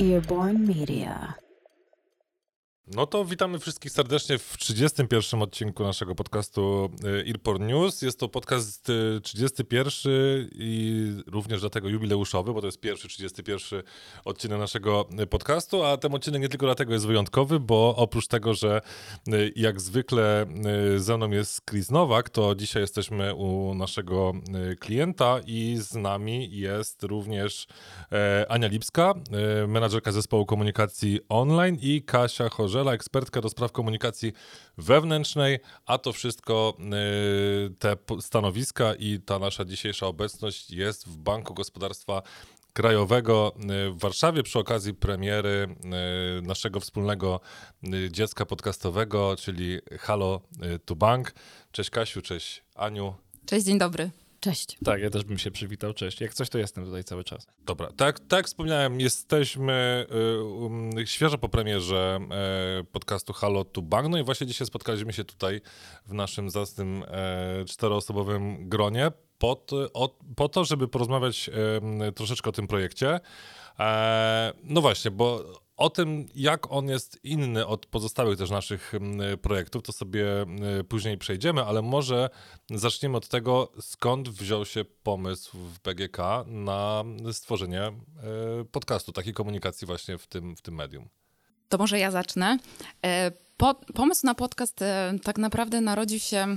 Earborn Media. No to witamy wszystkich serdecznie w 31 odcinku naszego podcastu y, Earport News. Jest to podcast 31 y, i również dlatego jubileuszowy, bo to jest pierwszy 31 odcinek naszego y, podcastu, a ten odcinek nie tylko dlatego jest wyjątkowy, bo oprócz tego, że jak zwykle ze mną jest Chris Nowak, to dzisiaj jesteśmy u naszego klienta i z nami jest również Ania Lipska, menadżerka zespołu komunikacji online i Kasia Chorze ekspertka do spraw komunikacji wewnętrznej, a to wszystko, y, te stanowiska i ta nasza dzisiejsza obecność jest w Banku Gospodarstwa Krajowego y, w Warszawie przy okazji premiery y, naszego wspólnego dziecka podcastowego, czyli Halo to Bank. Cześć Kasiu, cześć Aniu. Cześć, dzień dobry. Cześć. Tak, ja też bym się przywitał. Cześć. Jak coś, to jestem tutaj cały czas. Dobra, tak, tak wspomniałem, jesteśmy y, um, świeżo po premierze y, podcastu Halo to Bang. No i właśnie dzisiaj spotkaliśmy się tutaj w naszym zacnym y, czteroosobowym gronie po, o, po to, żeby porozmawiać troszeczkę o tym projekcie. E, no właśnie, bo o tym, jak on jest inny od pozostałych też naszych mm, projektów, to sobie mm, później przejdziemy, ale może zaczniemy od tego, skąd wziął się pomysł w BGK na stworzenie e, podcastu, takiej komunikacji właśnie w tym, w tym medium. To może ja zacznę. E, po, pomysł na podcast e, tak naprawdę narodził się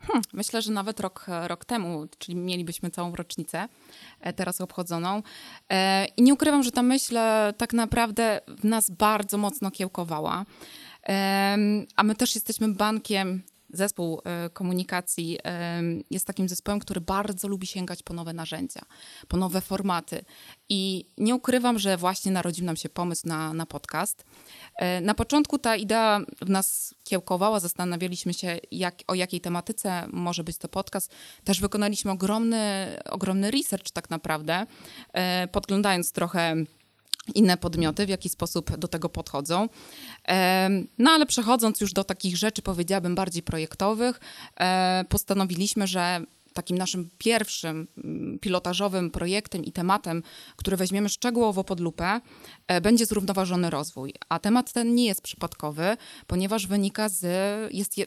Hmm, myślę, że nawet rok, rok temu, czyli mielibyśmy całą rocznicę e, teraz obchodzoną. E, I nie ukrywam, że ta myśl e, tak naprawdę w nas bardzo mocno kiełkowała. A my też jesteśmy bankiem zespół e, komunikacji e, jest takim zespołem, który bardzo lubi sięgać po nowe narzędzia, po nowe formaty. I nie ukrywam, że właśnie narodził nam się pomysł na, na podcast. E, na początku ta idea w nas kiełkowała, zastanawialiśmy się, jak, o jakiej tematyce może być to podcast. Też wykonaliśmy ogromny, ogromny research tak naprawdę, podglądając trochę inne podmioty, w jaki sposób do tego podchodzą. No ale przechodząc już do takich rzeczy, powiedziałabym, bardziej projektowych, e, postanowiliśmy, że takim naszym pierwszym mm, pilotażowym projektem i tematem, który weźmiemy szczegółowo pod lupę, e, będzie zrównoważony rozwój. A temat ten nie jest przypadkowy, ponieważ wynika z, jest je,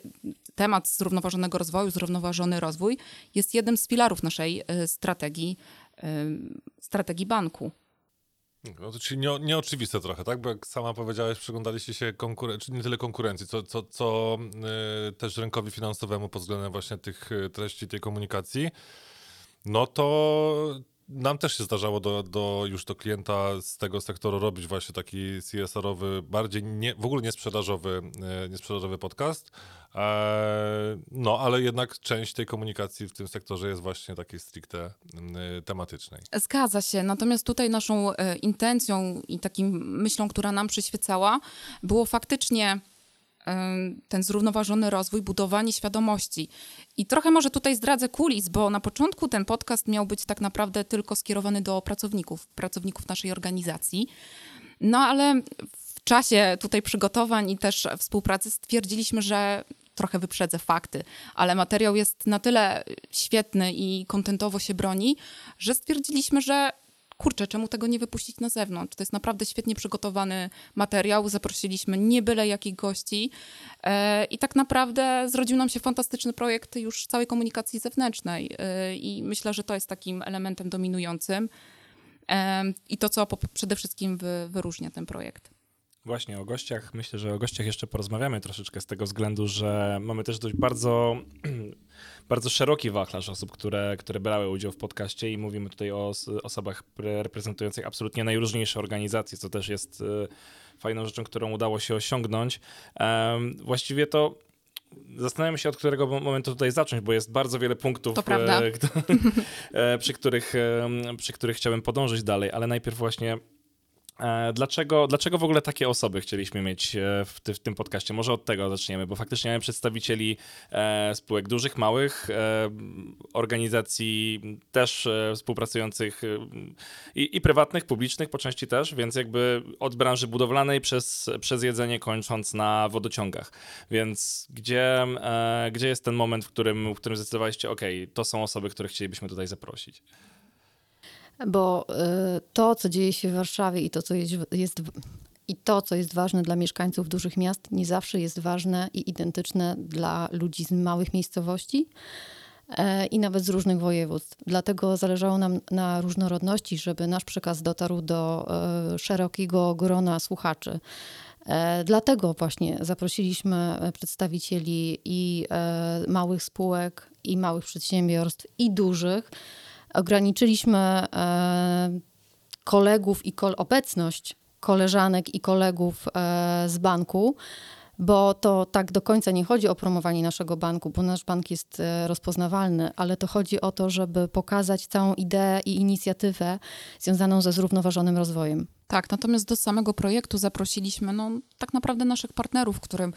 temat zrównoważonego rozwoju, zrównoważony rozwój jest jednym z filarów naszej e, strategii, strategii banku. No to czyli nie, nieoczywiste trochę, tak? Bo jak sama powiedziałeś, przyglądaliście się konkurencji, nie tyle konkurencji, co, co, co yy, też rynkowi finansowemu pod względem właśnie tych y, treści, tej komunikacji. No to nam też się zdarzało do, do już do klienta z tego sektoru robić właśnie taki CSR-owy, bardziej nie, w ogóle niesprzedażowy, e, niesprzedażowy podcast. E, no, ale jednak część tej komunikacji w tym sektorze jest właśnie takiej stricte e, tematycznej. Zgadza się. Natomiast tutaj naszą intencją i takim myślą, która nam przyświecała, było faktycznie ten zrównoważony rozwój, budowanie świadomości. I trochę może tutaj zdradzę kulis, bo na początku ten podcast miał być tak naprawdę tylko skierowany do pracowników, pracowników naszej organizacji. No ale w czasie tutaj przygotowań i też współpracy stwierdziliśmy, że trochę wyprzedzę fakty, ale materiał jest na tyle świetny i kontentowo się broni, że stwierdziliśmy, że kurczę, czemu tego nie wypuścić na zewnątrz? To jest naprawdę świetnie przygotowany materiał. Zaprosiliśmy nie byle jakich gości e, i tak naprawdę zrodził nam się fantastyczny projekt już całej komunikacji zewnętrznej e, i myślę, że to jest takim elementem dominującym e, i to, co przede wszystkim wyróżnia ten projekt. Właśnie o gościach, myślę, że o gościach jeszcze porozmawiamy troszeczkę z tego względu, że mamy też dość bardzo, bardzo szeroki wachlarz osób, które, które brały udział w podcaście i mówimy tutaj o osobach reprezentujących absolutnie najróżniejsze organizacje, co też jest e, fajną rzeczą, którą udało się osiągnąć. Właściwie to Zastanawiam się, od którego momentu tutaj zacząć, bo jest bardzo wiele punktów, e, przy, których, przy których chciałbym podążyć dalej, ale najpierw właśnie E, dlaczego, dlaczego w ogóle takie osoby chcieliśmy mieć e, w, ty, w, tym podcaście? Może od tego zaczniemy, bo faktycznie mamy przedstawicieli e, spółek dużych, małych, e, organizacji też e, współpracujących e, i, i, prywatnych, publicznych po części też, więc jakby od branży budowlanej przez, przez jedzenie kończąc na wodociągach. Więc gdzie, gdzie jest ten moment, w którym, w którym zdecydowaliście, ok, to są osoby, które chcielibyśmy tutaj zaprosić? Bo y, to, co dzieje się w Warszawie i to, co jest, jest i to, co jest ważne dla mieszkańców dużych miast, nie zawsze jest ważne i identyczne dla ludzi z małych miejscowości e, i nawet z różnych województw. Dlatego zależało nam na różnorodności, żeby nasz przekaz dotarł do e, szerokiego grona słuchaczy. E, dlatego właśnie zaprosiliśmy przedstawicieli i małych spółek, i małych przedsiębiorstw, i dużych. Ograniczyliśmy kolegów i kol obecność koleżanek i kolegów e, z banku, bo to tak do końca nie chodzi o promowanie naszego banku, bo nasz bank jest e, rozpoznawalny, ale to chodzi o to, żeby pokazać całą ideę i inicjatywę związaną ze zrównoważonym rozwojem. Tak, natomiast do samego projektu zaprosiliśmy no, tak naprawdę naszych partnerów, którym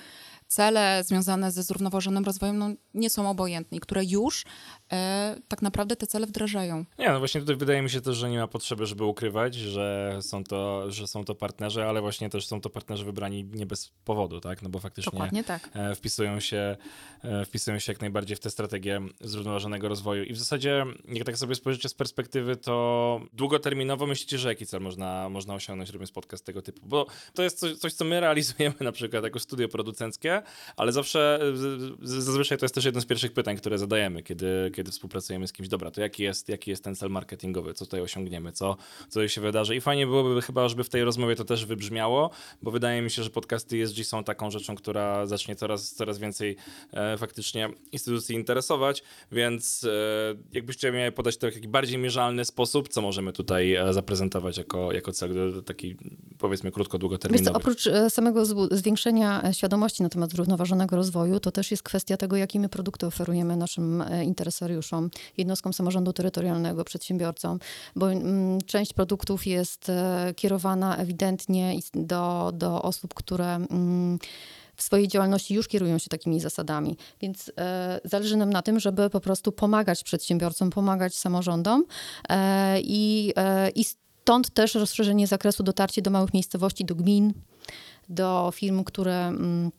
cele związane ze zrównoważonym rozwojem no, nie są obojętne i które już e, tak naprawdę te cele wdrażają. Nie, no właśnie tutaj wydaje mi się też, że nie ma potrzeby, żeby ukrywać, że są to, że są to partnerzy, ale właśnie też są to partnerzy wybrani nie bez powodu, tak? No bo faktycznie tak. E, wpisują, się, e, wpisują się jak najbardziej w tę strategię zrównoważonego rozwoju. I w zasadzie, jak tak sobie spojrzycie z perspektywy, to długoterminowo myślicie, że jaki cel można, można osiągnąć robiąc podcast tego typu? Bo to jest coś, coś co my realizujemy na przykład jako studio producenckie, ale zawsze, zazwyczaj to jest też jedno z pierwszych pytań, które zadajemy, kiedy, kiedy współpracujemy z kimś. Dobra, to jaki jest, jaki jest ten cel marketingowy, co tutaj osiągniemy, co, co się wydarzy. I fajnie byłoby chyba, żeby w tej rozmowie to też wybrzmiało, bo wydaje mi się, że podcasty ESG są taką rzeczą, która zacznie coraz, coraz więcej e, faktycznie instytucji interesować, więc e, jakbyście mieli podać to w taki bardziej mierzalny sposób, co możemy tutaj e, zaprezentować jako, jako cel taki powiedzmy krótko, długoterminowy. Wiesz oprócz e, samego zwiększenia e, świadomości na temat temat zrównoważonego rozwoju, to też jest kwestia tego, jakie my produkty oferujemy naszym e, interesariuszom, jednostkom samorządu terytorialnego, przedsiębiorcom, bo mm, część produktów jest e, kierowana ewidentnie do, do osób, które mm, w swojej działalności już kierują się takimi zasadami. Więc e, zależy nam na tym, żeby po prostu pomagać przedsiębiorcom, pomagać samorządom e, i, e, i stąd też rozszerzenie zakresu dotarcie do małych miejscowości, do gmin, do firm, które. Mm,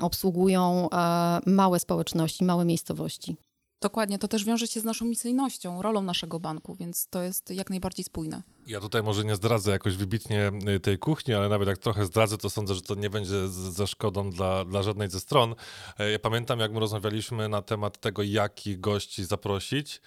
obsługują e, małe społeczności, małe miejscowości. Dokładnie, to też wiąże się z naszą misyjnością, rolą naszego banku, więc to jest jak najbardziej spójne. Ja tutaj może nie zdradzę jakoś wybitnie y, tej kuchni, ale nawet jak trochę zdradzę, to sądzę, że to nie będzie ze szkodą dla, dla żadnej ze stron. E, ja pamiętam, jak my rozmawialiśmy na temat tego, jakich gości zaprosić.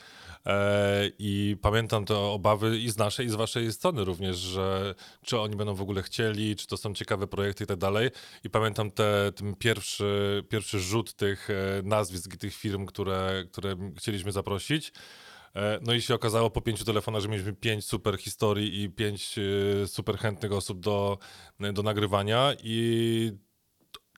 E, I pamiętam te obawy i z naszej, i z waszej strony również, że czy oni będą w ogóle chcieli, czy to są ciekawe projekty i tak dalej. I pamiętam te, ten pierwszy, pierwszy rzut tych e, nazwisk, tych firm, które, które chcieliśmy zaprosić. E, no i się okazało po pięciu telefonach, że mieliśmy pięć super historii i pięć super chętnych osób do, do nagrywania i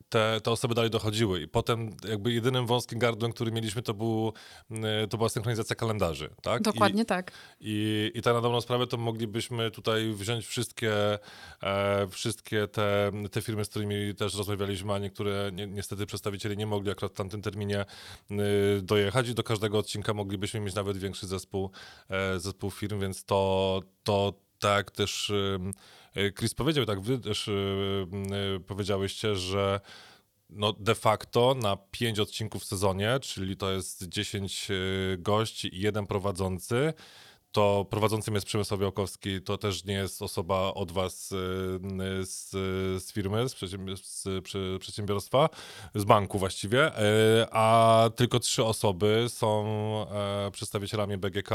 te, te osoby dalej dochodziły. I potem jakby jedynym wąskim gardłem, który mieliśmy, to, był, e, to była synchronizacja kalendarzy. Tak? Dokładnie I, tak. I, I tak na dobrą sprawę to moglibyśmy tutaj wziąć wszystkie, e, wszystkie te, te firmy, z którymi też rozmawialiśmy, a niektóre ni niestety przedstawiciele nie mogli akurat w tamtym terminie e, dojechać i do każdego odcinka moglibyśmy mieć nawet większy zespół, e, zespół firm, więc to, to tak też E, Chris powiedział, tak wy też e, e, powiedziałyście, że no de facto na pięć odcinków w sezonie, czyli to jest 10 gości i jeden prowadzący, to prowadzącym jest Przemysław Białkowski, to też nie jest osoba od was z, z firmy, z, z, przedsiębiorstwa, z banku właściwie, a tylko trzy osoby są przedstawicielami BGK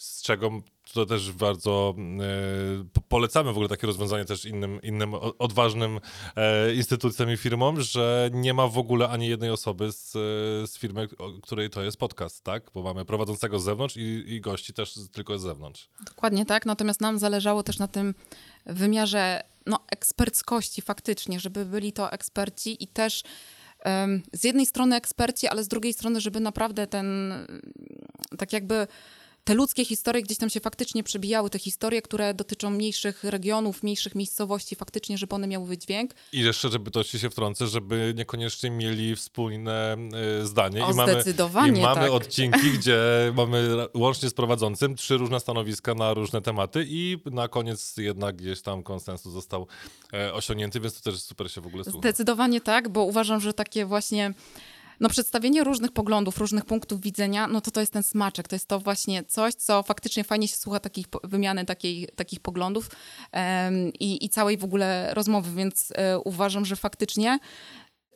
z czego to też bardzo e, polecamy w ogóle takie rozwiązanie też innym, innym odważnym e, instytucjom i firmom, że nie ma w ogóle ani jednej osoby z, z firmy, której to jest podcast, tak? Bo mamy prowadzącego z zewnątrz i, i gości też tylko z zewnątrz. Dokładnie tak, natomiast nam zależało też na tym wymiarze no, eksperckości faktycznie, żeby byli to eksperci i też z jednej strony eksperci, ale z drugiej strony, żeby naprawdę ten tak jakby te ludzkie historie gdzieś tam się faktycznie przebijały, te historie, które dotyczą mniejszych regionów, mniejszych miejscowości, faktycznie, żeby one miały wydźwięk. I jeszcze, żeby to się wtrącę, żeby niekoniecznie mieli wspólne y, zdanie. O, I mamy, zdecydowanie I mamy tak. odcinki, gdzie mamy łącznie z prowadzącym trzy różne stanowiska na różne tematy i na koniec jednak gdzieś tam konsensus został e, osiągnięty, więc to też super się w ogóle słucha. Zdecydowanie tak, bo uważam, że takie właśnie no przedstawienie różnych poglądów, różnych punktów widzenia, no to to jest ten smaczek, to jest to właśnie coś, co faktycznie fajnie się słucha takich wymiany takiej, takich poglądów em, i, i całej w ogóle rozmowy, więc e, uważam, że faktycznie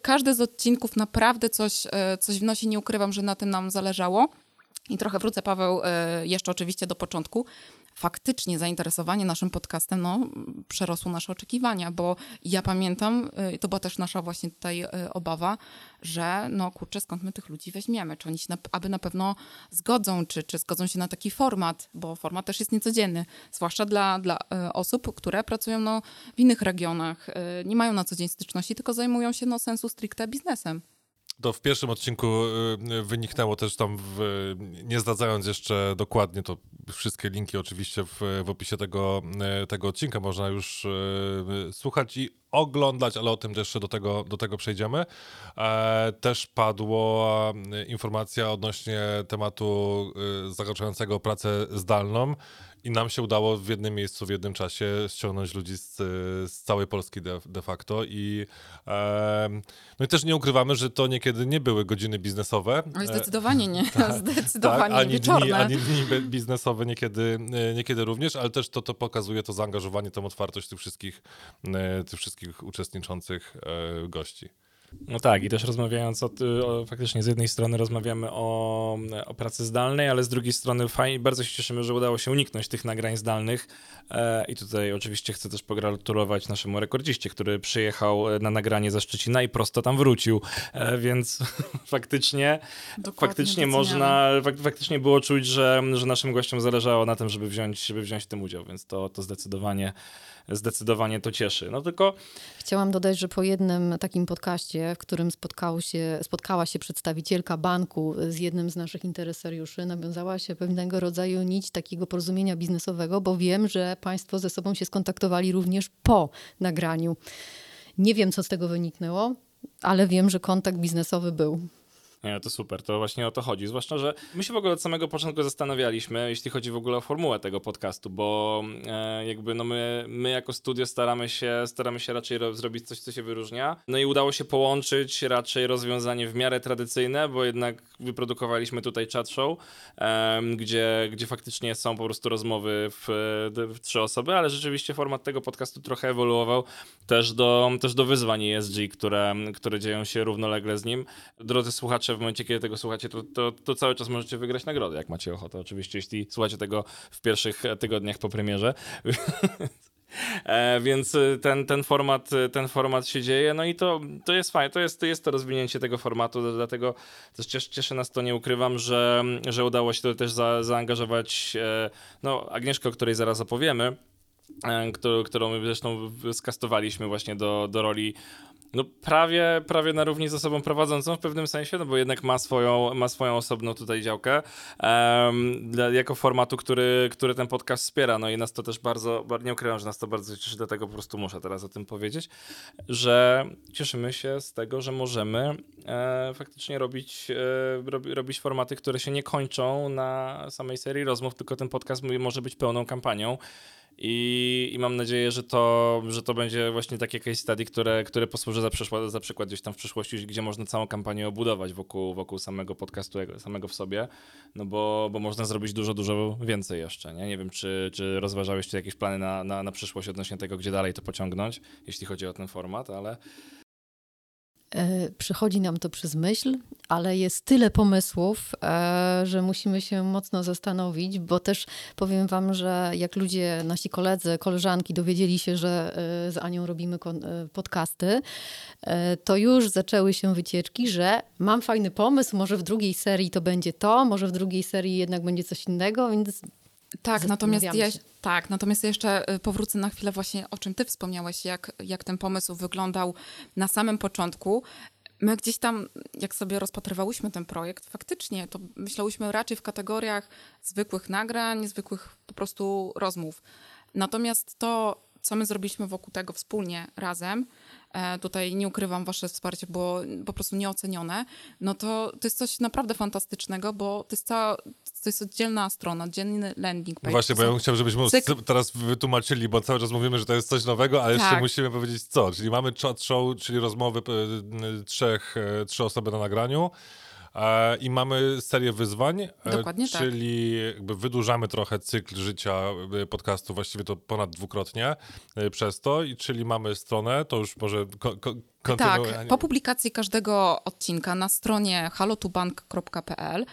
każdy z odcinków naprawdę coś, e, coś wnosi, nie ukrywam, że na tym nam zależało. I trochę wrócę, Paweł, e, jeszcze oczywiście do początku. Faktycznie zainteresowanie naszym podcastem no, przerosło nasze oczekiwania, bo ja pamiętam, i to była też nasza właśnie tutaj e, obawa, że no kurczę, skąd my tych ludzi weźmiemy? Czy oni się na, aby na pewno zgodzą, czy, czy zgodzą się na taki format, bo format też jest niecodzienny, zwłaszcza dla, dla e, osób, które pracują no, w innych regionach, nie mają na co dzień styczności, tylko zajmują się no, sensu stricte biznesem. To w pierwszym odcinku y, wyniknęło też tam, w, nie zdradzając jeszcze dokładnie, to wszystkie linki oczywiście w, w opisie tego, y, tego odcinka można już y, słuchać i oglądać, ale o tym jeszcze do tego, do tego przejdziemy. E, też padła y, informacja odnośnie tematu y, zahaczającego pracę zdalną i nam się udało w jednym miejscu, w jednym czasie ściągnąć ludzi z, z całej Polski de, de facto i em, no i też nie ukrywamy, że to niekiedy nie były godziny biznesowe. Oj, E, zdecydowanie nie, tak, zdecydowanie ani wieczorne. dni, ani dni biznesowe niekiedy, e, niekiedy również, ale też to, to pokazuje to zaangażowanie, tą otwartość tych wszystkich, e, tych wszystkich uczestniczących e, gości. No tak, i też rozmawiając o, o faktycznie z jednej strony rozmawiamy o, o pracy zdalnej, ale z drugiej strony fajnie, bardzo się cieszymy, że udało się uniknąć tych nagrań zdalnych. E, I tutaj oczywiście chcę też pogratulować naszemu rekordziście, który przyjechał e, na nagranie ze Szczecina i prosto tam wrócił. E, więc faktycznie, Dokładnie faktycznie doceniamy. można, fak, faktycznie było czuć, że, że naszym gościom zależało na tym, żeby wziąć, żeby wziąć w tym udział, więc to, to zdecydowanie, zdecydowanie to cieszy. No tylko Chciałam dodać, że po jednym takim podcaście, w którym się, spotkała się przedstawicielka banku z jednym z naszych interesariuszy, nawiązała się pewnego rodzaju nić takiego porozumienia biznesowego, bo wiem, że Państwo ze sobą się skontaktowali również po nagraniu. Nie wiem, co z tego wyniknęło, ale wiem, że kontakt biznesowy był. Nie, to super, to właśnie o to chodzi. Zwłaszcza, że my się w ogóle od samego początku zastanawialiśmy, jeśli chodzi w ogóle o formułę tego podcastu, bo e, jakby no my, my jako studio staramy się, staramy się raczej ro- zrobić coś, co się wyróżnia. No i udało się połączyć raczej rozwiązanie w miarę tradycyjne, bo jednak wyprodukowaliśmy tutaj chat show, em, gdzie, gdzie faktycznie są po prostu rozmowy w, w trzy osoby, ale rzeczywiście format tego podcastu trochę ewoluował też do, też do wyzwań ESG, które, które dzieją się równolegle z nim. Drodzy słuchacze, w momencie, kiedy tego słuchacie, to, to, to cały czas możecie wygrać nagrody, jak macie ochotę. Oczywiście, jeśli słuchacie tego w pierwszych tygodniach po premierze. E, więc y, ten, ten, format, y, ten format się dzieje, no i to, to jest fajne, to jest, to jest to rozwinięcie tego formatu, dlatego też cieszy, cieszy nas to, nie ukrywam, że, że udało się to też za, zaangażować e, no, Agnieszkę, o której zaraz opowiemy, e, którą, którą zresztą skastowaliśmy właśnie do, do roli no prawie, prawie na równi z osobą prowadzącą w pewnym sensie, no bo jednak ma swoją, ma swoją osobną tutaj działkę em, dla, jako formatu, który, który ten podcast wspiera. No i nas to też bardzo, bar- nie ukrywam, że nas to bardzo cieszy, dlatego po prostu muszę teraz o tym powiedzieć, że cieszymy się z tego, że możemy e, faktycznie robić, e, robi, robić formaty, które się nie kończą na samej serii rozmów, tylko ten podcast może być pełną kampanią. I, I mam nadzieję, że to, że to będzie właśnie takie case study, które, które posłuży za, przyszła, za przykład gdzieś tam w przyszłości, gdzie można całą kampanię obudować wokół, wokół samego podcastu, samego w sobie, no bo, bo można zrobić dużo, dużo więcej jeszcze. Nie, nie wiem, czy, czy rozważałeś tu jakieś plany na, na, na przyszłość odnośnie tego, gdzie dalej to pociągnąć, jeśli chodzi o ten format, ale Przychodzi nam to przez myśl, ale jest tyle pomysłów, e, że musimy się mocno zastanowić, bo też powiem wam, że jak ludzie, nasi koledzy, koleżanki dowiedzieli się, że e, z Anią robimy e, podcasty, e, to już zaczęły się wycieczki, że mam fajny pomysł, może w drugiej serii to będzie to, może w drugiej serii jednak będzie coś innego, więc Tak, natomiast Zastanawiamy ja, tak, natomiast jeszcze y, powrócę na chwilę właśnie o czym ty wspomniałeś, jak, jak ten pomysł wyglądał na samym początku. My gdzieś tam, jak sobie rozpatrywałyśmy ten projekt, faktycznie to myślałyśmy raczej w kategoriach zwykłych nagrań, zwykłych po prostu rozmów. Natomiast to, co my zrobiliśmy wokół tego wspólnie, razem, tutaj nie ukrywam, wasze wsparcie było po prostu nieocenione, no to to jest coś naprawdę fantastycznego, bo to jest cała, to jest oddzielna strona, oddzielny landing No page. właśnie, bo ja bym chciał, żebyśmy cykl- teraz wytłumaczyli, bo cały czas mówimy, że to jest coś nowego, ale jeszcze Tak. musimy powiedzieć co. Czyli mamy chat show, czyli rozmowy e, trzech, e, trzy osoby na nagraniu. E, I mamy serię wyzwań, e, Dokładnie tak. czyli jakby wydłużamy trochę cykl życia e, podcastu, właściwie to ponad dwukrotnie przez to, i czyli mamy stronę, to już może ko-. Tak, po publikacji każdego odcinka na stronie halotubank.pl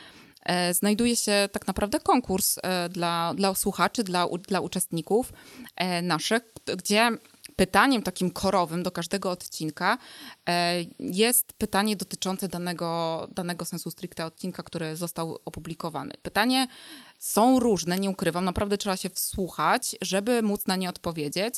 znajduje się tak naprawdę konkurs dla, dla słuchaczy, dla, dla uczestników naszych, gdzie pytaniem takim korowym do każdego odcinka e, jest pytanie dotyczące danego, danego sensu stricte odcinka, który został opublikowany. Pytanie są różne, nie ukrywam, naprawdę trzeba się wsłuchać, żeby móc na nie odpowiedzieć.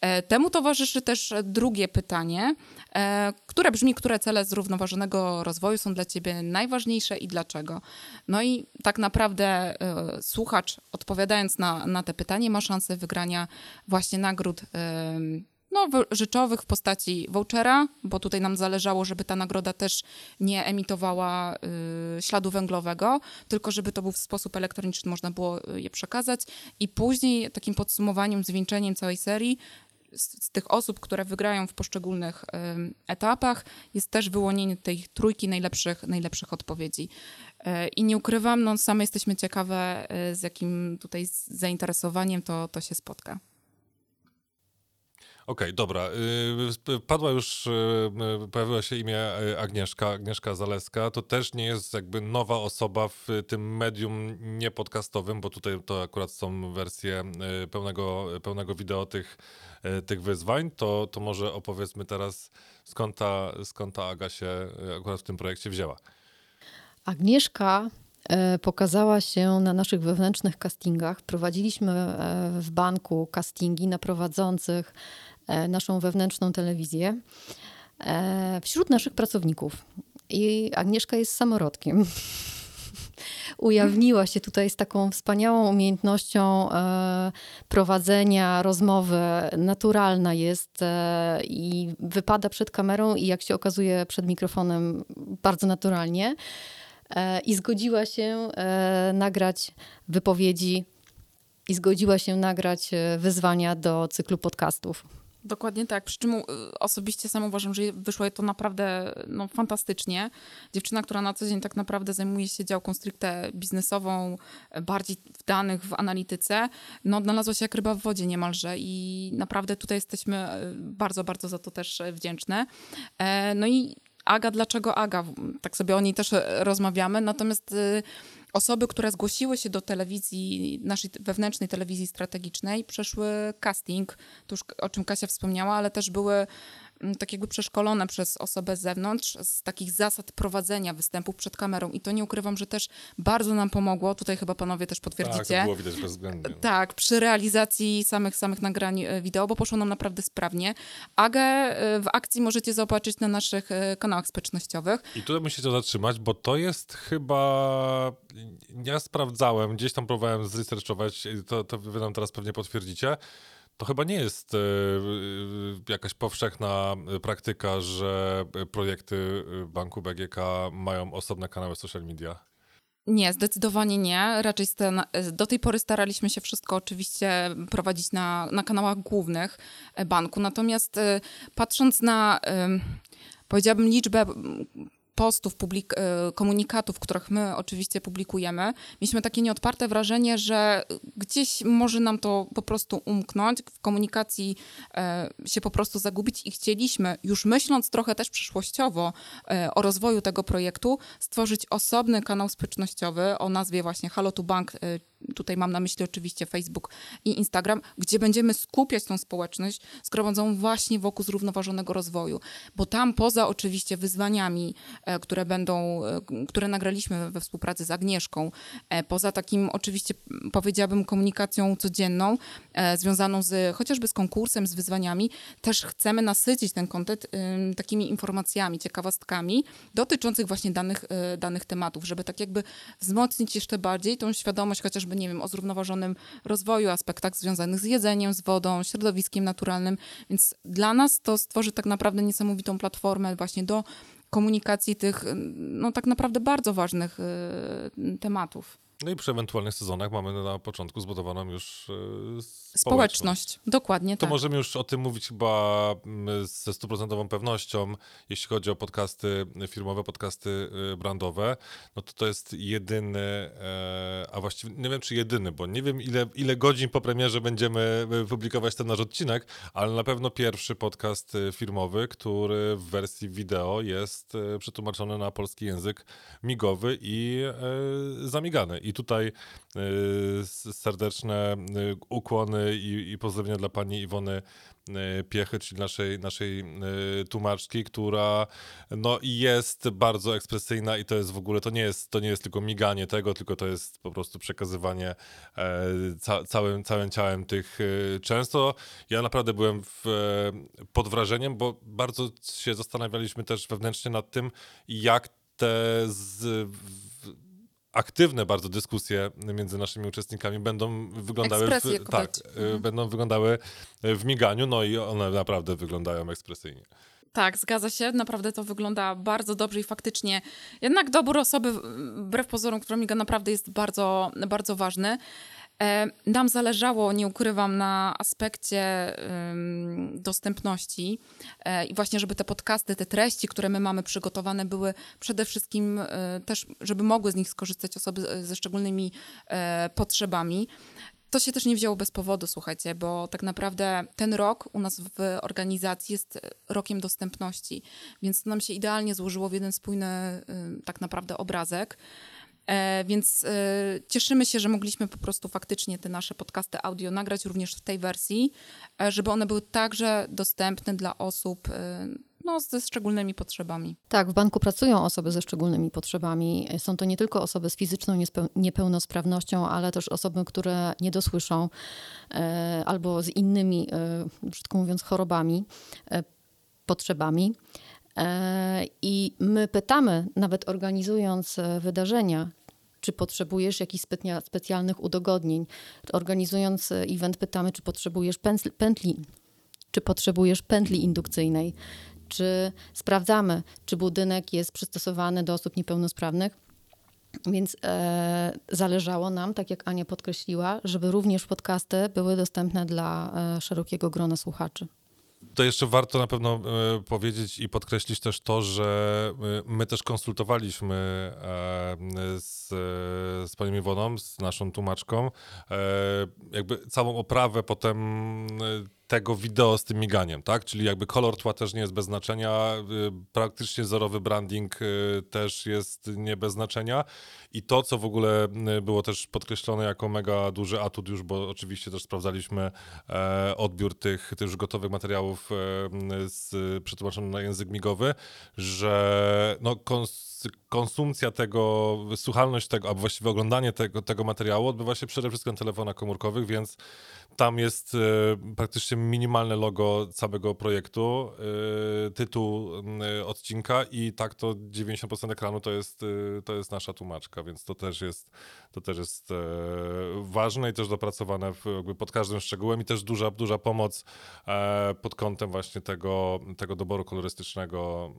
E, Temu towarzyszy też drugie pytanie, e, które brzmi, które cele zrównoważonego rozwoju są dla ciebie najważniejsze i dlaczego? No i tak naprawdę e, słuchacz odpowiadając na, na te pytanie ma szansę wygrania właśnie nagród no, rzeczowych w postaci vouchera, bo tutaj nam zależało, żeby ta nagroda też nie emitowała y, śladu węglowego, tylko żeby to był w sposób elektroniczny, można było y, je przekazać. I później takim podsumowaniem, zwieńczeniem całej serii z, z tych osób, które wygrają w poszczególnych ym, etapach, jest też wyłonienie tej trójki najlepszych, najlepszych odpowiedzi. E, I nie ukrywam, no same jesteśmy ciekawe, e, z jakim tutaj zainteresowaniem to, to się spotka. Okej, dobra. Y, Padła już, y, y, pojawiło się imię Agnieszka, Agnieszka Zaleska. To też nie jest jakby nowa osoba w tym medium niepodcastowym, bo tutaj to akurat są wersje pełnego, pełnego wideo tych, tych wyzwań. To, to może opowiedzmy teraz, skąd ta, skąd ta Aga się akurat w tym projekcie wzięła. Agnieszka pokazała się na naszych wewnętrznych castingach. Prowadziliśmy w banku castingi na prowadzących naszą wewnętrzną telewizję e, wśród naszych pracowników. I Agnieszka jest samorodkiem. Ujawniła się tutaj z taką wspaniałą umiejętnością e, prowadzenia rozmowy. Naturalna jest e, i wypada przed kamerą, i jak się okazuje, przed mikrofonem bardzo naturalnie e, i zgodziła się e, nagrać wypowiedzi i zgodziła się nagrać e, wyzwania do cyklu podcastów. Dokładnie tak. Przy czym y, osobiście sam uważam, że wyszło to naprawdę no, fantastycznie. Dziewczyna, która na co dzień tak naprawdę zajmuje się działką stricte biznesową, e, bardziej w danych, w analityce, no odnalazła się jak ryba w wodzie niemalże i naprawdę tutaj jesteśmy e, bardzo, bardzo za to też e, wdzięczne. No i Aga, dlaczego Aga? Tak sobie o niej też rozmawiamy, natomiast y, osoby, które zgłosiły się do telewizji, naszej wewnętrznej telewizji strategicznej, przeszły casting, to już o czym Kasia wspomniała, ale też były tak jakby przeszkolone przez osobę z zewnątrz z takich zasad prowadzenia występów przed kamerą i to nie ukrywam, że też bardzo nam pomogło, tutaj chyba panowie też Tak, potwierdzicie. to było widać bezwzględnie. Tak, przy realizacji samych, samych nagrań e, wideo, bo poszło nam naprawdę sprawnie. Agę e, w akcji możecie zobaczyć na naszych e, kanałach społecznościowych. I tutaj muszę się zatrzymać, bo to jest chyba. Ja sprawdzałem, gdzieś tam próbowałem zresearchować, to, to wy nam teraz pewnie potwierdzicie. To chyba nie jest e, e, jakaś powszechna praktyka, że projekty banku BGK mają osobne kanały social media. Nie, zdecydowanie nie. Raczej do tej pory staraliśmy się wszystko oczywiście prowadzić na, na kanałach głównych e, banku. Natomiast e, patrząc na, powiedziałabym, liczbę postów, publik- e, komunikatów, których my oczywiście publikujemy, mieliśmy takie nieodparte wrażenie, że gdzieś może nam to po prostu umknąć, w komunikacji e, się po prostu zagubić i chcieliśmy, już myśląc trochę też przyszłościowo e, o rozwoju tego projektu, stworzyć osobny kanał społecznościowy o nazwie właśnie Halo to Bank. Tutaj mam na myśli oczywiście Facebook i Instagram, gdzie będziemy skupiać tą społeczność zgromadzoną właśnie wokół zrównoważonego rozwoju. Bo tam poza oczywiście wyzwaniami, e, które będą, e, które nagraliśmy we współpracy z Agnieszką, e, poza takim oczywiście powiedziałabym komunikacją codzienną, związaną z chociażby z konkursem, z wyzwaniami, też chcemy nasycić ten kontent takimi informacjami, ciekawostkami dotyczących właśnie danych, danych tematów, żeby tak jakby wzmocnić jeszcze bardziej tą świadomość chociażby nie wiem, o zrównoważonym rozwoju, aspektach związanych z jedzeniem, z wodą, środowiskiem naturalnym. Więc dla nas to stworzy tak naprawdę niesamowitą platformę właśnie do komunikacji tych, no tak naprawdę bardzo ważnych y, tematów. No i przy ewentualnych sezonach mamy na początku zbudowaną już e, społeczność. Społeczność, dokładnie To tak. możemy już o tym mówić chyba mm, ze stuprocentową pewnością, jeśli chodzi o podcasty firmowe, podcasty y, brandowe, no to to jest jedyny, e, a właściwie nie wiem czy jedyny, bo nie wiem ile, ile godzin po premierze będziemy publikować ten nasz odcinek, ale na pewno pierwszy podcast firmowy, który w wersji wideo jest przetłumaczony na polski język migowy i e, zamigany. I tutaj y, serdeczne y, ukłony i, i pozdrowienia dla pani Iwony y, Piechy, czyli naszej, naszej tłumaczki, która no jest bardzo ekspresyjna i to jest w ogóle, to nie jest, to nie jest tylko miganie tego, tylko to jest po prostu przekazywanie e, ca, całym, całym ciałem tych często. Ja naprawdę byłem w, e, pod wrażeniem, bo bardzo się zastanawialiśmy też wewnętrznie nad tym, jak te z, aktywne bardzo dyskusje między naszymi uczestnikami będą wyglądały w, tak, y, Mhm. będą wyglądały w miganiu, no i one naprawdę wyglądają ekspresyjnie. Tak, zgadza się. Naprawdę to wygląda bardzo dobrze i faktycznie jednak dobór osoby, wbrew pozorom, która miga, naprawdę jest bardzo, bardzo ważny. E, Nam zależało, nie ukrywam, na aspekcie dostępności e, i właśnie, żeby te podcasty, te treści, które my mamy przygotowane, były przede wszystkim e, też, żeby mogły z nich skorzystać osoby ze szczególnymi potrzebami. To się też nie wzięło bez powodu, słuchajcie, bo tak naprawdę ten rok u nas w organizacji jest rokiem dostępności, więc to nam się idealnie złożyło w jeden spójny tak naprawdę obrazek. E, więc e, cieszymy się, że mogliśmy po prostu faktycznie te nasze podcasty audio nagrać również w tej wersji, e, żeby one były także dostępne dla osób no, ze szczególnymi potrzebami. Tak, w banku pracują osoby ze szczególnymi potrzebami. Są to nie tylko osoby z fizyczną niepełnosprawnością, ale też osoby, które nie dosłyszą albo z innymi, brzydko mówiąc, chorobami, potrzebami. E, I my pytamy, nawet organizując e, wydarzenia, czy potrzebujesz jakichś specja- specjalnych udogodnień. Organizując e, event, pytamy, czy potrzebujesz pętli czy potrzebujesz pętli indukcyjnej, czy sprawdzamy, czy budynek jest przystosowany do osób niepełnosprawnych. Więc e, zależało nam, tak jak Ania podkreśliła, żeby również podcasty były dostępne dla e, szerokiego grona słuchaczy. To jeszcze warto na pewno e, powiedzieć i podkreślić też to, że e, my też konsultowaliśmy e, z, z panią Iwoną, z naszą tłumaczką, jakby całą oprawę potem tego wideo z tym miganiem, tak? Czyli jakby kolor tła też nie jest bez znaczenia, e, praktycznie zerowy branding e, też jest nie bez znaczenia i to, co w ogóle e, było też podkreślone jako mega duży atut już, bo oczywiście też sprawdzaliśmy e, odbiór tych, tych już gotowych materiałów e, przetłumaczonych na język migowy, że no, kons, konsumpcja tego, słuchalność tego, a właściwie oglądanie tego, tego materiału odbywa się przede wszystkim na telefonach komórkowych, więc tam jest e, praktycznie minimalne logo całego projektu, e, tytuł e, odcinka i tak to 90% ekranu to jest, to jest nasza tłumaczka, więc to też jest, to też jest ważne i też dopracowane w, pod każdym szczegółem i też duża, duża pomoc pod kątem właśnie tego, tego doboru kolorystycznego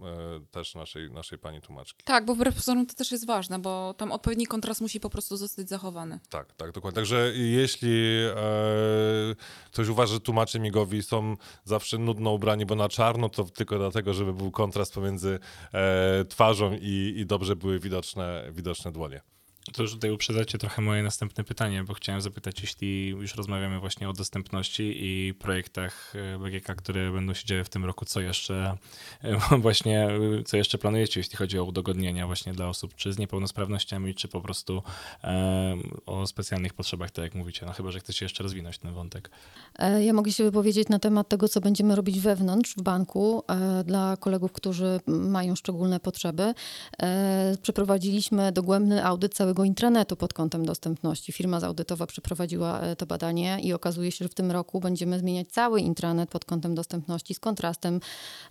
też naszej, naszej pani tłumaczki. Tak, bo wbrew pozorom to też jest ważne, bo tam odpowiedni kontrast musi po prostu zostać zachowany. Tak, tak, dokładnie. Także jeśli e, ktoś uważa, że tłumacze migowi są zawsze nudno ubrani, bo na czarno, to tylko dlatego, żeby był kontrast pomiędzy e, twarzą i, i dobrze były widoczne, widoczne dłonie. To już tutaj uprzedzacie trochę moje następne pytanie, bo chciałem zapytać, jeśli już rozmawiamy właśnie o dostępności i projektach e, BGK, które będą się działy w tym roku, co jeszcze e, właśnie, e, co jeszcze planujecie, jeśli chodzi o udogodnienia właśnie dla osób czy z niepełnosprawnościami, czy po prostu o specjalnych potrzebach, tak jak mówicie, no chyba, że chcecie jeszcze rozwinąć ten wątek. Ja mogę się wypowiedzieć na temat tego, co będziemy robić wewnątrz w banku dla kolegów, którzy mają szczególne potrzeby. Przeprowadziliśmy dogłębny audyt całego całego intranetu pod kątem dostępności. Firma audytowa przeprowadziła e, to badanie i okazuje się, że w tym roku będziemy zmieniać cały intranet pod kątem dostępności z kontrastem,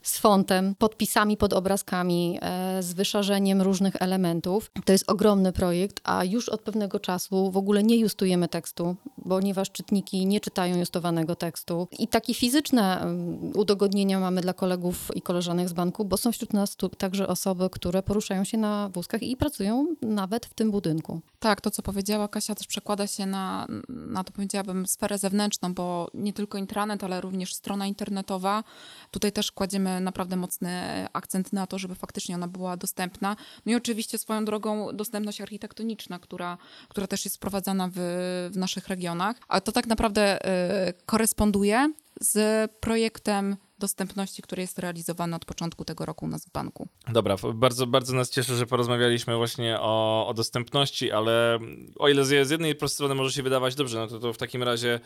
z fontem, podpisami pod obrazkami, e, z wyszarzeniem różnych elementów. To jest ogromny projekt, a już od pewnego czasu w ogóle nie justujemy tekstu, ponieważ czytniki nie czytają justowanego tekstu. I takie fizyczne mm, udogodnienia mamy dla kolegów i koleżanek z banku, bo są wśród nas także osoby, które poruszają się na wózkach i pracują nawet w tym budynku. Tak, to co powiedziała Kasia też przekłada się na, na to powiedziałabym sferę zewnętrzną, bo nie tylko intranet, ale również strona internetowa. Tutaj też kładziemy naprawdę mocny akcent na to, żeby faktycznie ona była dostępna. No i oczywiście swoją drogą dostępność architektoniczna, która, która też jest wprowadzana w, w naszych regionach. A to tak naprawdę y, koresponduje z projektem dostępności, który jest realizowany od początku tego roku u nas w banku. Dobra, bardzo, bardzo nas cieszy, że porozmawialiśmy właśnie o, o dostępności, ale o ile z, z jednej strony może się wydawać dobrze, no to, to w takim razie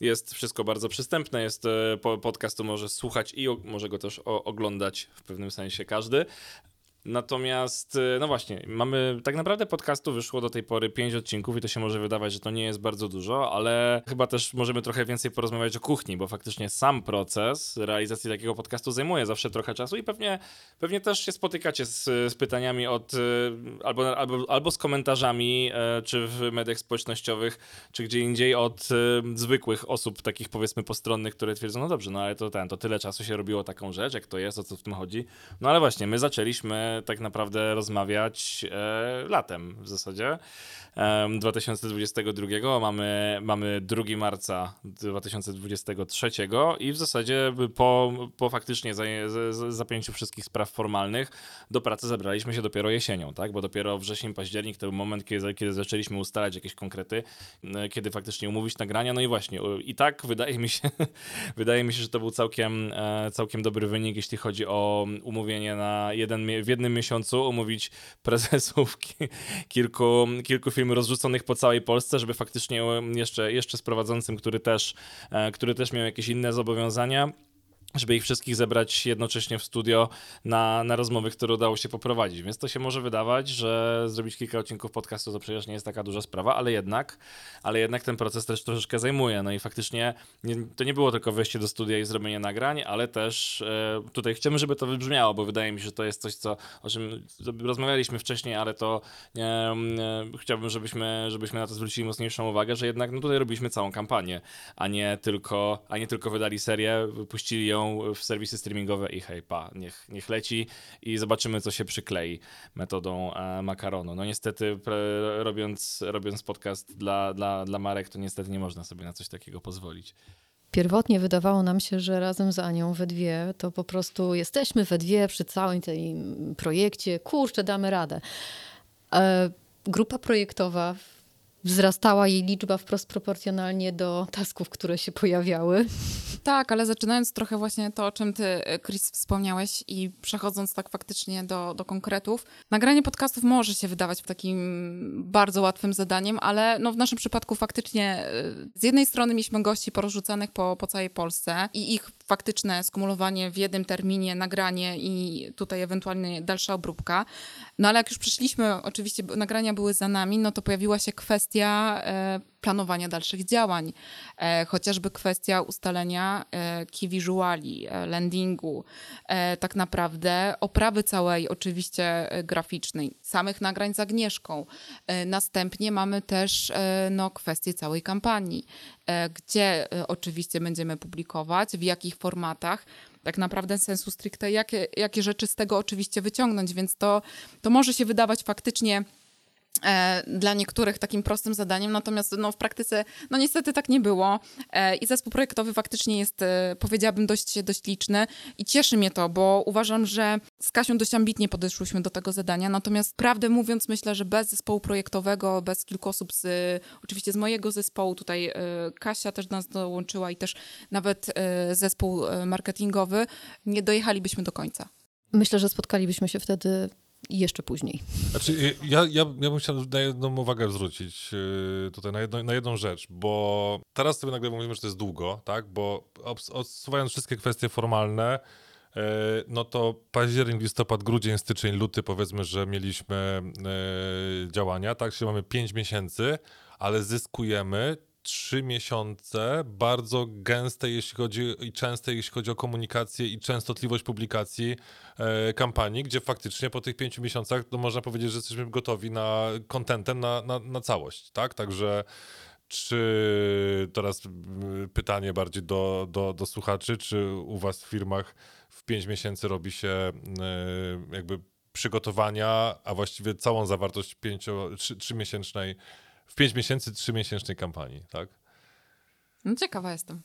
jest wszystko bardzo przystępne, jest e, podcastu może słuchać i o, może go też o, oglądać w pewnym sensie każdy. Natomiast, y, no właśnie, mamy tak naprawdę podcastu wyszło do tej pory pięć odcinków i to się może wydawać, że to nie jest bardzo dużo, ale chyba też możemy trochę więcej porozmawiać o kuchni, bo faktycznie sam proces realizacji takiego podcastu zajmuje zawsze trochę czasu i pewnie, pewnie też się spotykacie z, z pytaniami od y, albo, albo, albo z komentarzami, e, czy w mediach społecznościowych, czy gdzie indziej od y, zwykłych osób, takich powiedzmy postronnych, które twierdzą, no dobrze, no ale to ten, to tyle czasu się robiło taką rzecz, jak to jest, o co w tym chodzi. No ale właśnie, my zaczęliśmy tak naprawdę rozmawiać e, latem w zasadzie. 2022. Mamy, mamy 2 marca 2023 i w zasadzie po, po faktycznie zapięciu wszystkich spraw formalnych do pracy zabraliśmy się dopiero jesienią, tak? Bo dopiero wrzesień, październik to był moment, kiedy, kiedy zaczęliśmy ustalać jakieś konkrety, kiedy faktycznie umówić nagrania. No i właśnie, i tak wydaje mi się, wydaje mi się, że to był całkiem, e, całkiem dobry wynik, jeśli chodzi o umówienie na jeden, w jednym miesiącu, umówić prezesów kilku, kilku firm rozrzuconych po całej Polsce, żeby faktycznie jeszcze, jeszcze z prowadzącym, który też, e, który też miał jakieś inne zobowiązania, żeby ich wszystkich zebrać jednocześnie w studio na, na rozmowy, które udało się poprowadzić. Więc to się może wydawać, że zrobić kilka odcinków podcastu to przecież nie jest taka duża sprawa, ale jednak, ale jednak ten proces też troszeczkę zajmuje. No i faktycznie nie, to nie było tylko wejście do studia i zrobienie nagrań, ale też e, tutaj chcemy, żeby to wybrzmiało, bo wydaje mi się, że to jest coś, co, o czym rozmawialiśmy wcześniej, ale to e, chciałbym, żebyśmy, żebyśmy na to zwrócili mocniejszą uwagę, że jednak no, tutaj robiliśmy całą kampanię, a nie tylko, a nie tylko wydali serię, puścili ją w serwisy streamingowe i hej, pa, niech, niech leci i zobaczymy, co się przyklei metodą e, makaronu. No niestety, robiąc, robiąc podcast dla, dla, dla marek, to niestety nie można sobie na coś takiego pozwolić. Pierwotnie wydawało nam się, że razem z Anią we dwie to po prostu jesteśmy we dwie przy całym tym projekcie, kurczę, damy radę. E, grupa projektowa wzrastała jej liczba wprost proporcjonalnie do tasków, które się pojawiały. Tak, ale zaczynając trochę właśnie to, o czym ty, Chris, wspomniałeś i przechodząc tak faktycznie do, do konkretów, nagranie podcastów może się wydawać takim bardzo łatwym zadaniem, ale no w naszym przypadku faktycznie z jednej strony mieliśmy gości porozrzucanych po, po całej Polsce i ich faktyczne skumulowanie w jednym terminie, nagranie i tutaj ewentualnie dalsza obróbka. No ale jak już przyszliśmy, oczywiście nagrania były za nami, no to pojawiła się kwestia e, planowania dalszych działań, e, chociażby kwestia ustalenia e, key visuali, landingu, tak naprawdę oprawy całej oczywiście graficznej, samych nagrań z Agnieszką. następnie mamy też no, kwestię całej kampanii, gdzie oczywiście będziemy publikować, w jakich formatach, tak naprawdę sensu stricte, jakie, jakie rzeczy z tego oczywiście wyciągnąć, więc to, to może się wydawać faktycznie dla niektórych takim prostym zadaniem, natomiast no, w praktyce no niestety tak nie było e, i zespół projektowy faktycznie jest, e, powiedziałabym, dość, dość liczny i cieszy mnie to, bo uważam, że z Kasią dość ambitnie podeszłyśmy do tego zadania, natomiast prawdę mówiąc myślę, że bez zespołu projektowego, bez kilku osób z, oczywiście z mojego zespołu, tutaj Kasia też do nas dołączyła i też nawet zespół marketingowy, nie dojechalibyśmy do końca. Myślę, że spotkalibyśmy się wtedy jeszcze później. Znaczy, ja, ja, ja bym chciał na jedną uwagę zwrócić yy, tutaj, na, jedno, na jedną rzecz, bo teraz sobie nagle mówimy, że to jest długo, tak? Bo odsuwając wszystkie kwestie formalne, e, no to październik, listopad, grudzień, styczeń, luty powiedzmy, że mieliśmy e, działania, tak, czyli mamy 5 miesięcy, ale zyskujemy 3 miesiące bardzo gęste, jeśli chodzi i częste, jeśli chodzi o komunikację i częstotliwość publikacji e, kampanii, gdzie faktycznie po tych 5 miesiącach no można powiedzieć, że jesteśmy gotowi na kontentem na, na, na całość, tak? Także czy teraz pytanie bardziej do, do, do słuchaczy, czy u was w firmach w 5 miesięcy robi się y, jakby przygotowania, a właściwie całą zawartość pięcio, trzy, trzymiesięcznej, w 5 miesięcy trzymiesięcznej kampanii, tak? No, ciekawa jestem.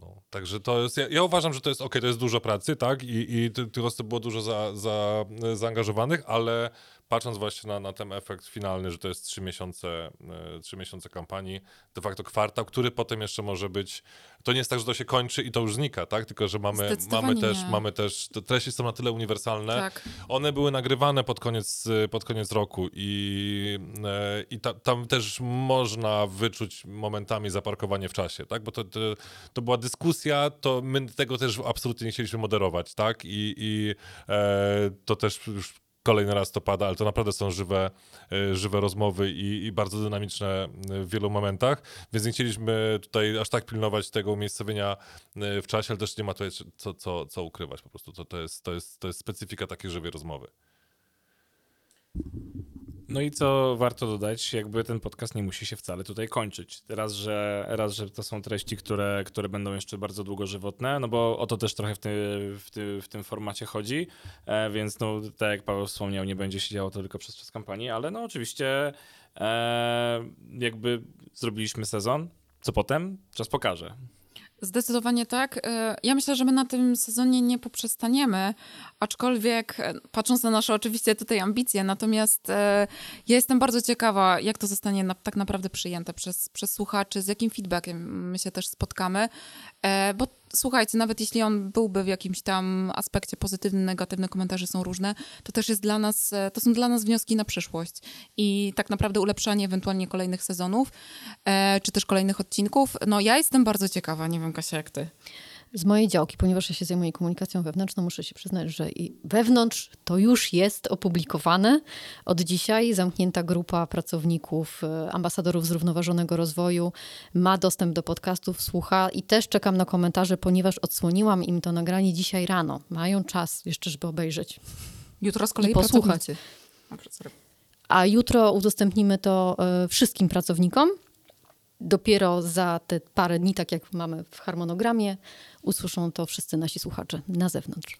No, także to jest, ja, ja uważam, że to jest ok, to jest dużo pracy, tak, i, i ty- tych osób było dużo za, za, zaangażowanych, ale patrząc właśnie na, na ten efekt finalny, że to jest trzy miesiące, e, trzy miesiące kampanii, de facto kwartał, który potem jeszcze może być, to nie jest tak, że to się kończy i to już znika, tak, tylko że mamy, mamy też, nie. mamy też, te treści są na tyle uniwersalne, Tak. one były nagrywane pod koniec, pod koniec roku i, e, i ta, tam też można wyczuć momentami zaparkowanie w czasie, tak? Bo to, to, to była dyskusja, to my tego też absolutnie nie chcieliśmy moderować, tak? I, i e, to też już kolejny raz to pada, ale to naprawdę są żywe, e, żywe rozmowy i, i bardzo dynamiczne w wielu momentach, więc nie chcieliśmy tutaj aż tak pilnować tego umiejscowienia e, w czasie, ale też nie ma tutaj co, co, co ukrywać po prostu. To, to, jest, to, jest, to jest specyfika takiej żywej rozmowy. No i co warto dodać, jakby ten podcast nie musi się wcale tutaj kończyć. Raz, że, raz, że to są treści, które, które będą jeszcze bardzo długo żywotne, no bo o to też trochę w, ty, w, ty, w tym formacie chodzi, e, więc no tak jak Paweł wspomniał, nie będzie się działo to tylko przez czas kampanii, ale no oczywiście e, jakby zrobiliśmy sezon, co potem? Czas pokaże. Zdecydowanie tak. E, Ja myślę, że my na tym sezonie nie poprzestaniemy, aczkolwiek e, patrząc na nasze oczywiście tutaj ambicje, natomiast e, ja jestem bardzo ciekawa, jak to zostanie na, tak naprawdę przyjęte przez, przez słuchaczy, z jakim feedbackiem my się też spotkamy, bo słuchajcie, nawet jeśli on byłby w jakimś tam aspekcie pozytywnym, negatywne komentarze są różne, to też jest dla nas, e, to są dla nas wnioski na przyszłość i tak naprawdę ulepszanie ewentualnie kolejnych sezonów, e, czy też kolejnych odcinków. No ja jestem bardzo ciekawa, nie wiem Kasia jak ty. Z mojej działki, ponieważ ja się zajmuję komunikacją wewnętrzną, muszę się przyznać, że i wewnątrz to już jest opublikowane. Od dzisiaj zamknięta grupa pracowników, e, ambasadorów zrównoważonego rozwoju ma dostęp do podcastów, słucha i też czekam na komentarze, ponieważ odsłoniłam im to nagranie dzisiaj rano. Mają czas jeszcze, żeby obejrzeć. Jutro z kolei posłuchać. A jutro udostępnimy to e, wszystkim pracownikom. Dopiero za te parę dni, tak jak mamy w harmonogramie, usłyszą to wszyscy nasi słuchacze na zewnątrz.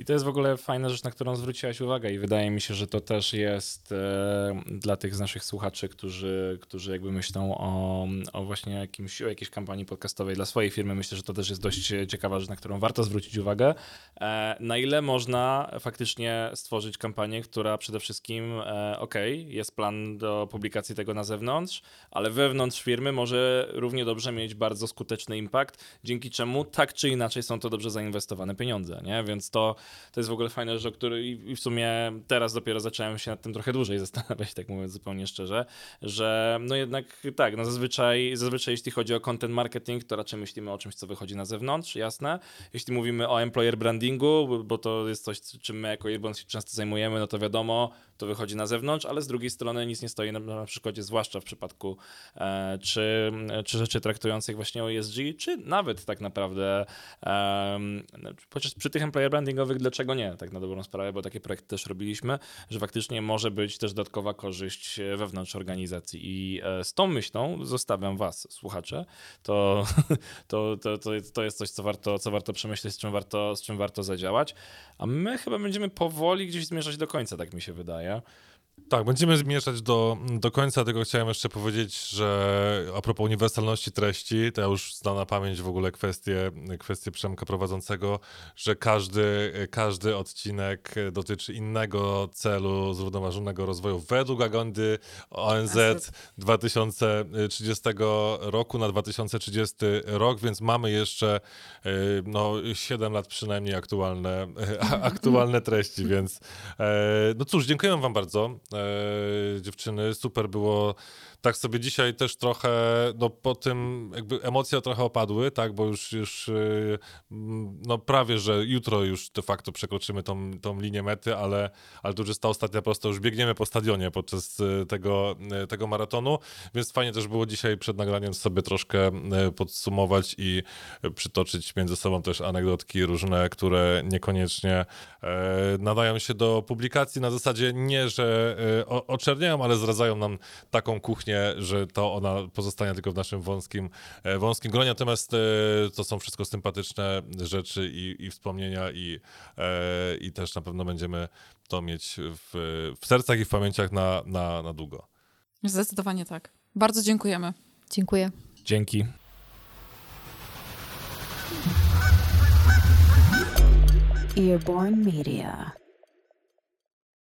I to jest w ogóle fajna rzecz, na którą zwróciłaś uwagę i wydaje mi się, że to też jest e, dla tych z naszych słuchaczy, którzy, którzy jakby myślą o, o właśnie jakimś, o jakiejś kampanii podcastowej dla swojej firmy. Myślę, że to też jest dość ciekawa rzecz, na którą warto zwrócić uwagę. E, na ile można faktycznie stworzyć kampanię, która przede wszystkim, e, ok, jest plan do publikacji tego na zewnątrz, ale wewnątrz firmy może równie dobrze mieć bardzo skuteczny impact, dzięki czemu tak czy inaczej są to dobrze zainwestowane pieniądze, nie? Więc to, to jest w ogóle fajna rzecz, o której i w sumie teraz dopiero zacząłem się nad tym trochę dłużej zastanawiać, tak mówiąc zupełnie szczerze, że no jednak tak, no zazwyczaj, zazwyczaj jeśli chodzi o content marketing, to raczej myślimy o czymś, co wychodzi na zewnątrz, jasne. Jeśli mówimy o employer brandingu, bo to jest coś, czym my jako Airborne się często zajmujemy, no to wiadomo, to wychodzi na zewnątrz, ale z drugiej strony nic nie stoi na, przykładzie, zwłaszcza w przypadku e, czy, czy rzeczy traktujących właśnie o ESG, czy nawet tak naprawdę em, chociaż przy tych employer brandingowych, dlaczego nie, tak na dobrą sprawę, bo takie projekty też robiliśmy, że faktycznie może być też dodatkowa korzyść wewnątrz organizacji. I e, z tą myślą zostawiam was, słuchacze, to, to, to, to, to jest coś, co warto, co warto przemyśleć, z czym warto, z czym warto zadziałać, a my chyba będziemy powoli gdzieś zmierzać do końca, tak mi się wydaje. Yeah. Tak, będziemy zmierzać do, do końca, tylko chciałem jeszcze powiedzieć, że a propos uniwersalności treści, to ja już znam na pamięć w ogóle kwestię, kwestię Przemka prowadzącego, że każdy, każdy odcinek dotyczy innego celu zrównoważonego rozwoju. Według agendy ONZ 2030 roku na 2030 rok, więc mamy jeszcze y, no, 7 lat przynajmniej aktualne, aktualne treści, więc e, no cóż, dziękuję wam bardzo, e, dziewczyny, super było. Tak sobie dzisiaj też trochę, no po tym jakby emocje trochę opadły, tak, bo już, już y, no prawie, że jutro już de facto przekroczymy tą, tą linię mety, ale, ale to już jest ta ostatnia prosta, już biegniemy po stadionie podczas y, tego, y, tego maratonu, więc fajnie też było dzisiaj przed nagraniem sobie troszkę podsumować i przytoczyć między sobą też anegdotki różne, które niekoniecznie e, nadają się do publikacji. Na zasadzie nie, że e, oczerniają, ale zdradzają nam taką kuchnię, że to ona pozostanie tylko w naszym wąskim, e, wąskim gronie. Natomiast e, to są wszystko sympatyczne rzeczy i, i wspomnienia i, e, i też na pewno będziemy to mieć w, w sercach i w pamięciach na, na, na długo. Zdecydowanie tak. Bardzo dziękujemy. Dziękuję. Dzięki. Earborn Media.